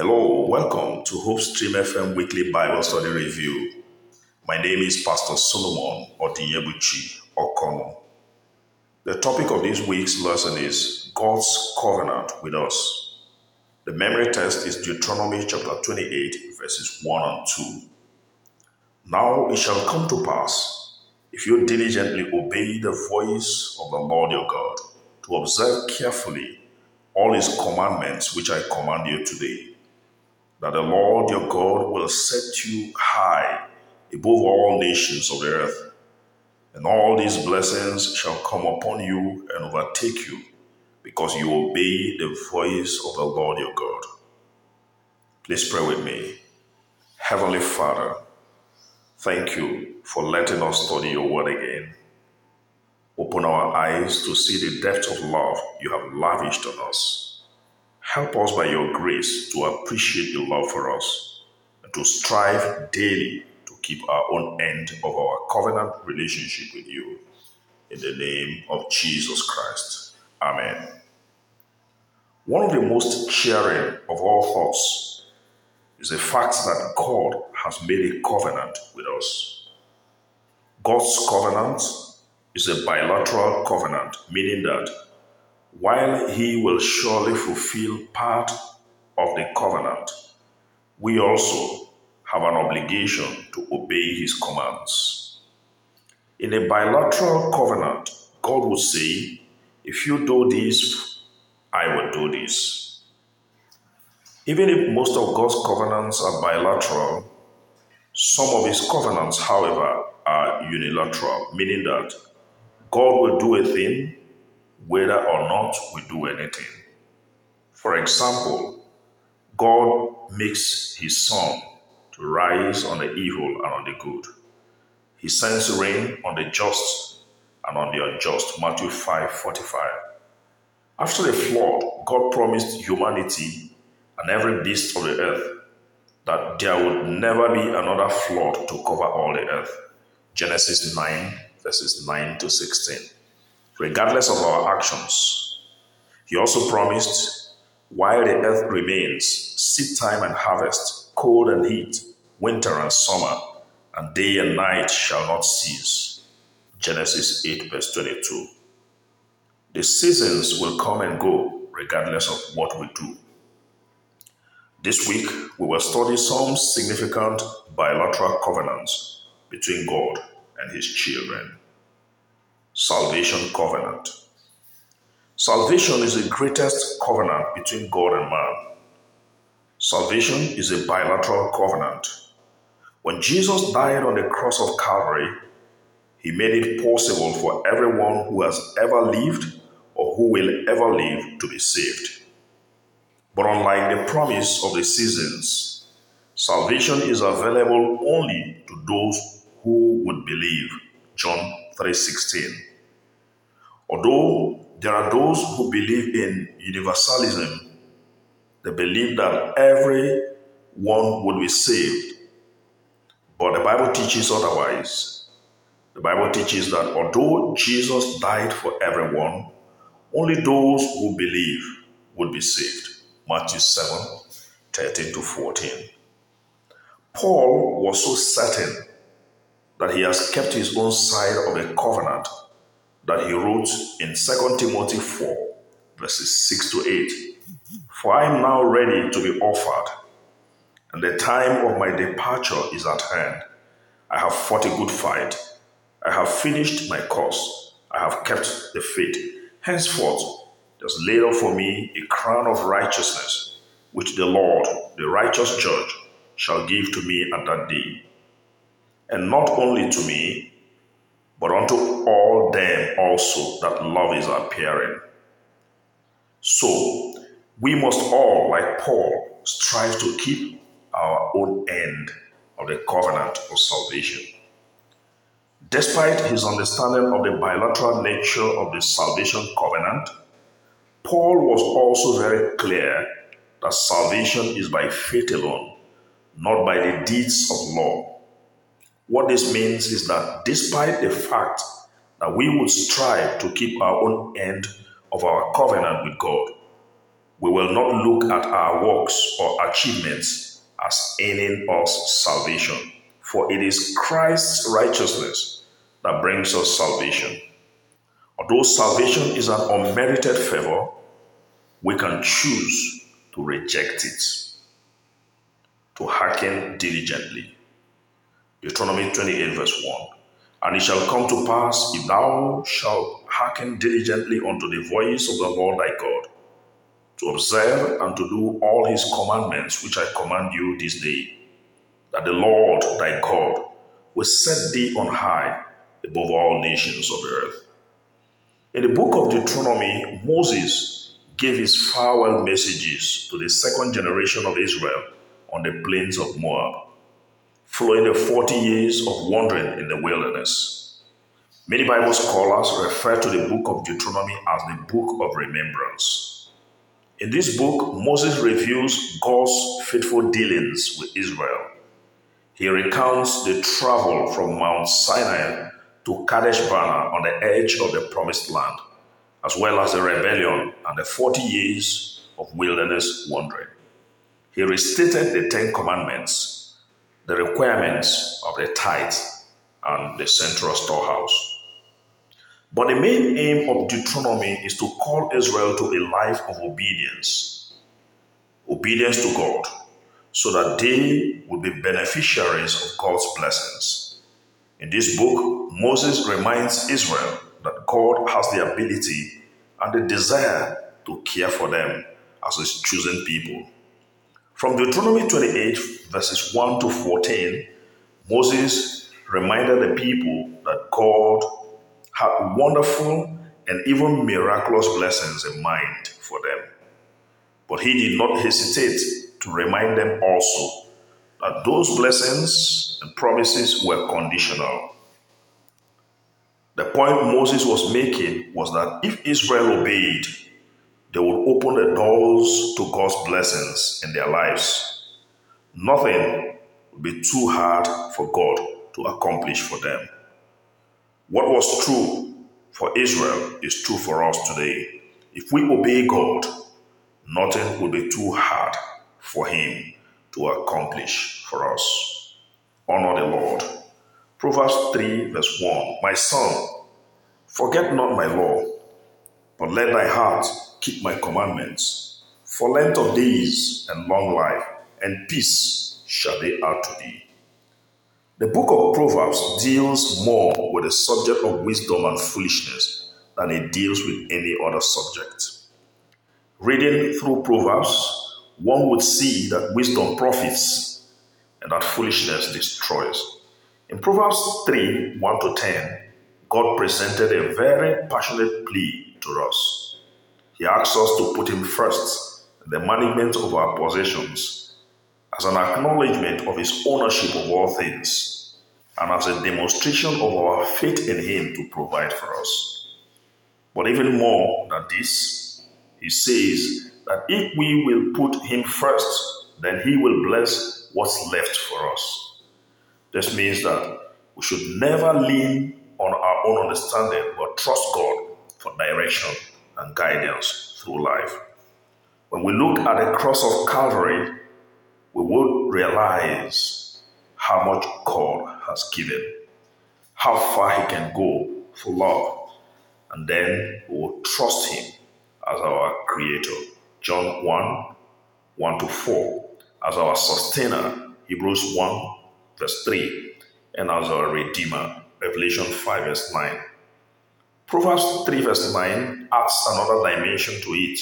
Hello, welcome to Hope Stream FM Weekly Bible Study Review. My name is Pastor Solomon Odinyebuchi Okono. The topic of this week's lesson is God's covenant with us. The memory text is Deuteronomy chapter 28, verses 1 and 2. Now it shall come to pass, if you diligently obey the voice of the Lord your God, to observe carefully all his commandments which I command you today, that the Lord your God will set you high above all nations of the earth. And all these blessings shall come upon you and overtake you, because you obey the voice of the Lord your God. Please pray with me. Heavenly Father, thank you for letting us study your word again. Open our eyes to see the depth of love you have lavished on us. Help us by your grace to appreciate your love for us and to strive daily to keep our own end of our covenant relationship with you. In the name of Jesus Christ. Amen. One of the most cheering of all thoughts is the fact that God has made a covenant with us. God's covenant is a bilateral covenant, meaning that while He will surely fulfill part of the covenant, we also have an obligation to obey His commands. In a bilateral covenant, God would say, If you do this, I will do this. Even if most of God's covenants are bilateral, some of His covenants, however, are unilateral, meaning that God will do a thing whether or not we do anything. For example, God makes his sun to rise on the evil and on the good. He sends rain on the just and on the unjust. Matthew 5 45. After the flood, God promised humanity and every beast of the earth that there would never be another flood to cover all the earth. Genesis 9 verses 9 to 16. Regardless of our actions, he also promised, while the earth remains, seed time and harvest, cold and heat, winter and summer, and day and night shall not cease. Genesis 8, verse 22. The seasons will come and go regardless of what we do. This week, we will study some significant bilateral covenants between God and his children. Salvation covenant. Salvation is the greatest covenant between God and man. Salvation is a bilateral covenant. When Jesus died on the cross of Calvary, he made it possible for everyone who has ever lived or who will ever live to be saved. But unlike the promise of the seasons, salvation is available only to those who would believe. John 3:16. Although there are those who believe in universalism, they believe that everyone would be saved. But the Bible teaches otherwise. The Bible teaches that although Jesus died for everyone, only those who believe would be saved. Matthew 7 13 to 14. Paul was so certain that he has kept his own side of the covenant that he wrote in 2 Timothy 4, verses 6 to 8. For I am now ready to be offered, and the time of my departure is at hand. I have fought a good fight. I have finished my course. I have kept the faith. Henceforth, there's laid up for me a crown of righteousness, which the Lord, the righteous judge, shall give to me at that day. And not only to me, but unto all them also that love is appearing. So, we must all, like Paul, strive to keep our own end of the covenant of salvation. Despite his understanding of the bilateral nature of the salvation covenant, Paul was also very clear that salvation is by faith alone, not by the deeds of law. What this means is that despite the fact that we would strive to keep our own end of our covenant with God, we will not look at our works or achievements as earning us salvation, for it is Christ's righteousness that brings us salvation. Although salvation is an unmerited favor, we can choose to reject it, to hearken diligently. Deuteronomy 28, verse 1. And it shall come to pass, if thou shalt hearken diligently unto the voice of the Lord thy God, to observe and to do all his commandments which I command you this day, that the Lord thy God will set thee on high above all nations of the earth. In the book of Deuteronomy, Moses gave his farewell messages to the second generation of Israel on the plains of Moab following the 40 years of wandering in the wilderness. Many Bible scholars refer to the book of Deuteronomy as the book of remembrance. In this book, Moses reviews God's faithful dealings with Israel. He recounts the travel from Mount Sinai to Kadesh Barnea on the edge of the promised land, as well as the rebellion and the 40 years of wilderness wandering. He restated the Ten Commandments the requirements of the tithe and the central storehouse. But the main aim of Deuteronomy is to call Israel to a life of obedience, obedience to God, so that they would be beneficiaries of God's blessings. In this book, Moses reminds Israel that God has the ability and the desire to care for them as his chosen people. From Deuteronomy 28, verses 1 to 14, Moses reminded the people that God had wonderful and even miraculous blessings in mind for them. But he did not hesitate to remind them also that those blessings and promises were conditional. The point Moses was making was that if Israel obeyed, they would open the doors to God's blessings in their lives. Nothing would be too hard for God to accomplish for them. What was true for Israel is true for us today. If we obey God, nothing will be too hard for Him to accomplish for us. Honor the Lord. Proverbs 3, verse 1 My son, forget not my law, but let thy heart keep my commandments. For length of days and long life and peace shall they add to thee. The book of Proverbs deals more with the subject of wisdom and foolishness than it deals with any other subject. Reading through Proverbs, one would see that wisdom profits and that foolishness destroys. In Proverbs 3 1 to 10, God presented a very passionate plea to us. He asks us to put Him first in the management of our possessions as an acknowledgement of His ownership of all things and as a demonstration of our faith in Him to provide for us. But even more than this, He says that if we will put Him first, then He will bless what's left for us. This means that we should never lean on our own understanding, but trust God for direction and guidance through life. When we look at the cross of Calvary, we will realize how much God has given, how far He can go for love, and then we will trust Him as our Creator. John 1 1 to 4, as our sustainer, Hebrews 1 verse 3, and as our Redeemer, Revelation 5 verse 9. Proverbs 3 verse 9 adds another dimension to it.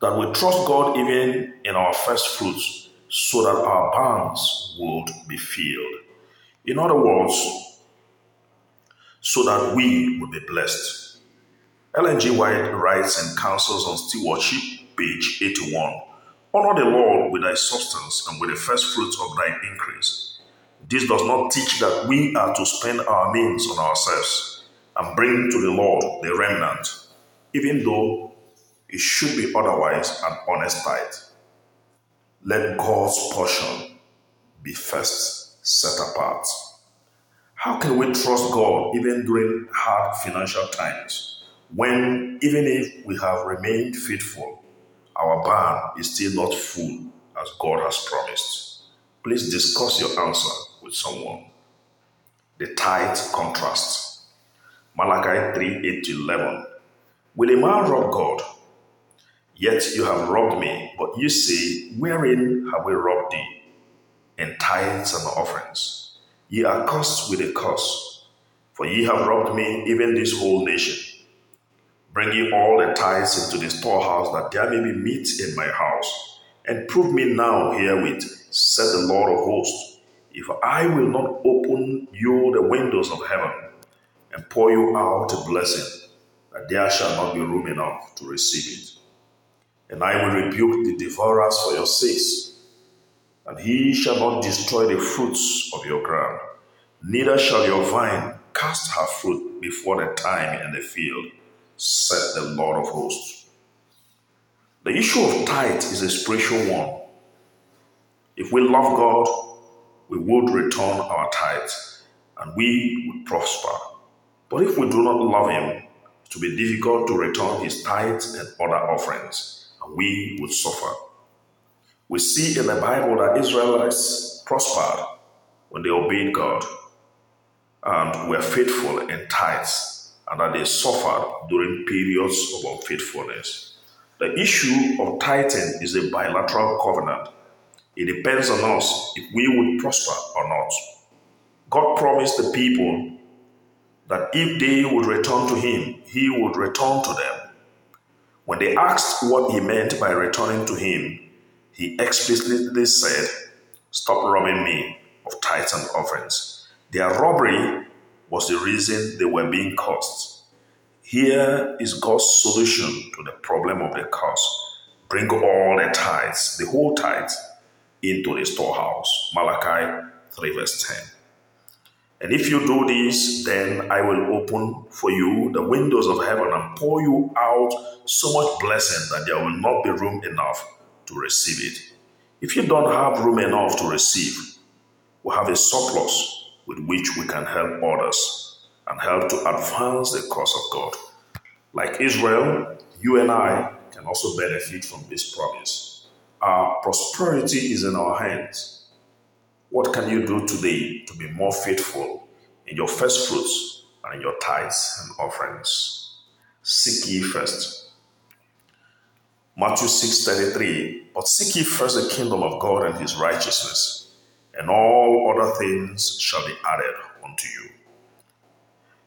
That we trust God even in our first fruits so that our barns would be filled. In other words, so that we would be blessed. Ellen G. White writes in Counsels on Stewardship, page 81 Honor the Lord with thy substance and with the first fruits of thy increase. This does not teach that we are to spend our means on ourselves and bring to the Lord the remnant, even though it should be otherwise an honest tithe. Let God's portion be first set apart. How can we trust God even during hard financial times when, even if we have remained faithful, our barn is still not full as God has promised. Please discuss your answer with someone. The tithe contrast. Malachi 3 8 to 11. Will a man rob God? Yet you have robbed me. But you say, Wherein have we robbed thee? In tithes and offerings. Ye are cursed with a curse, for ye have robbed me, even this whole nation. Bring ye all the tithes into the storehouse, that there may be meat in my house. And prove me now herewith, said the Lord of hosts, if I will not open you the windows of heaven and pour you out a blessing, that there shall not be room enough to receive it. And I will rebuke the devourers for your sakes, and he shall not destroy the fruits of your ground, neither shall your vine cast her fruit before the time in the field, said the Lord of hosts. The issue of tithe is a spiritual one. If we love God, we would return our tithes and we would prosper. But if we do not love Him, it will be difficult to return His tithes and other offerings, and we would suffer. We see in the Bible that Israelites prospered when they obeyed God and were faithful in tithes, and that they suffered during periods of unfaithfulness. The issue of tithing is a bilateral covenant. It depends on us if we would prosper or not. God promised the people that if they would return to Him, He would return to them. When they asked what He meant by returning to Him, He explicitly said, Stop robbing me of tithes and offerings. Their robbery was the reason they were being cursed. Here is God's solution to the problem of the curse. Bring all the tithes, the whole tithes, into the storehouse. Malachi 3 verse 10. And if you do this, then I will open for you the windows of heaven and pour you out so much blessing that there will not be room enough to receive it. If you don't have room enough to receive, we have a surplus with which we can help others and help to advance the cause of God. Like Israel, you and I can also benefit from this promise. Our prosperity is in our hands. What can you do today to be more faithful in your first fruits and in your tithes and offerings? Seek ye first. Matthew 6:33 But seek ye first the kingdom of God and his righteousness, and all other things shall be added unto you.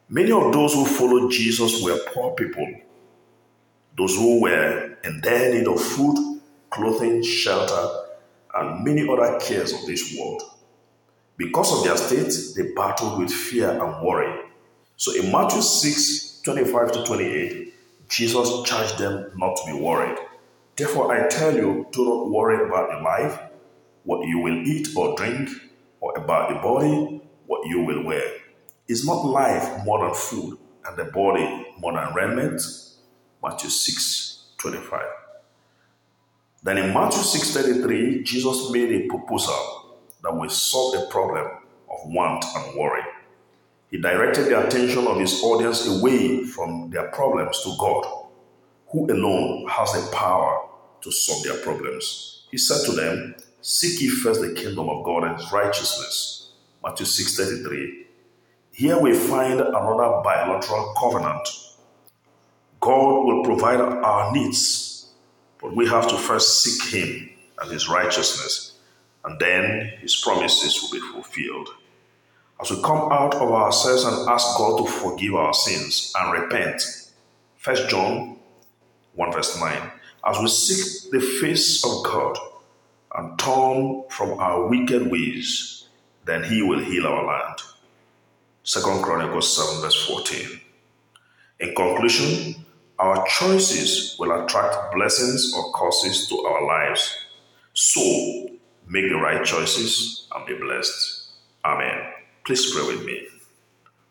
Many of those who followed Jesus were poor people, those who were in their need of food, clothing, shelter, and many other cares of this world. Because of their state, they battled with fear and worry. So in Matthew 6 25 to 28, Jesus charged them not to be worried. Therefore, I tell you, do not worry about your life, what you will eat or drink, or about the body, what you will wear. Is not life more than food, and the body more than raiment? Matthew 6 25. Then in Matthew 6:33, Jesus made a proposal that will solve the problem of want and worry. He directed the attention of his audience away from their problems to God, who alone has the power to solve their problems. He said to them, Seek ye first the kingdom of God and his righteousness. Matthew 6:33. Here we find another bilateral covenant. God will provide our needs but we have to first seek Him and His righteousness, and then His promises will be fulfilled. As we come out of ourselves and ask God to forgive our sins and repent, 1 John 1 verse 9, as we seek the face of God and turn from our wicked ways, then He will heal our land. 2 Chronicles 7 verse 14. In conclusion, our choices will attract blessings or curses to our lives. So, make the right choices and be blessed. Amen. Please pray with me.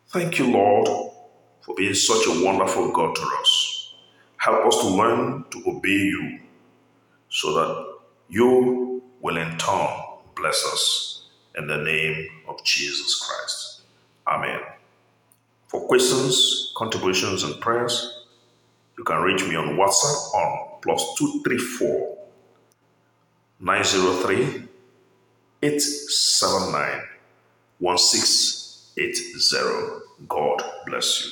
Thank you, Lord, for being such a wonderful God to us. Help us to learn to obey you so that you will in turn bless us in the name of Jesus Christ. Amen. For questions, contributions, and prayers, You can reach me on WhatsApp on plus 234 903 879 1680. God bless you.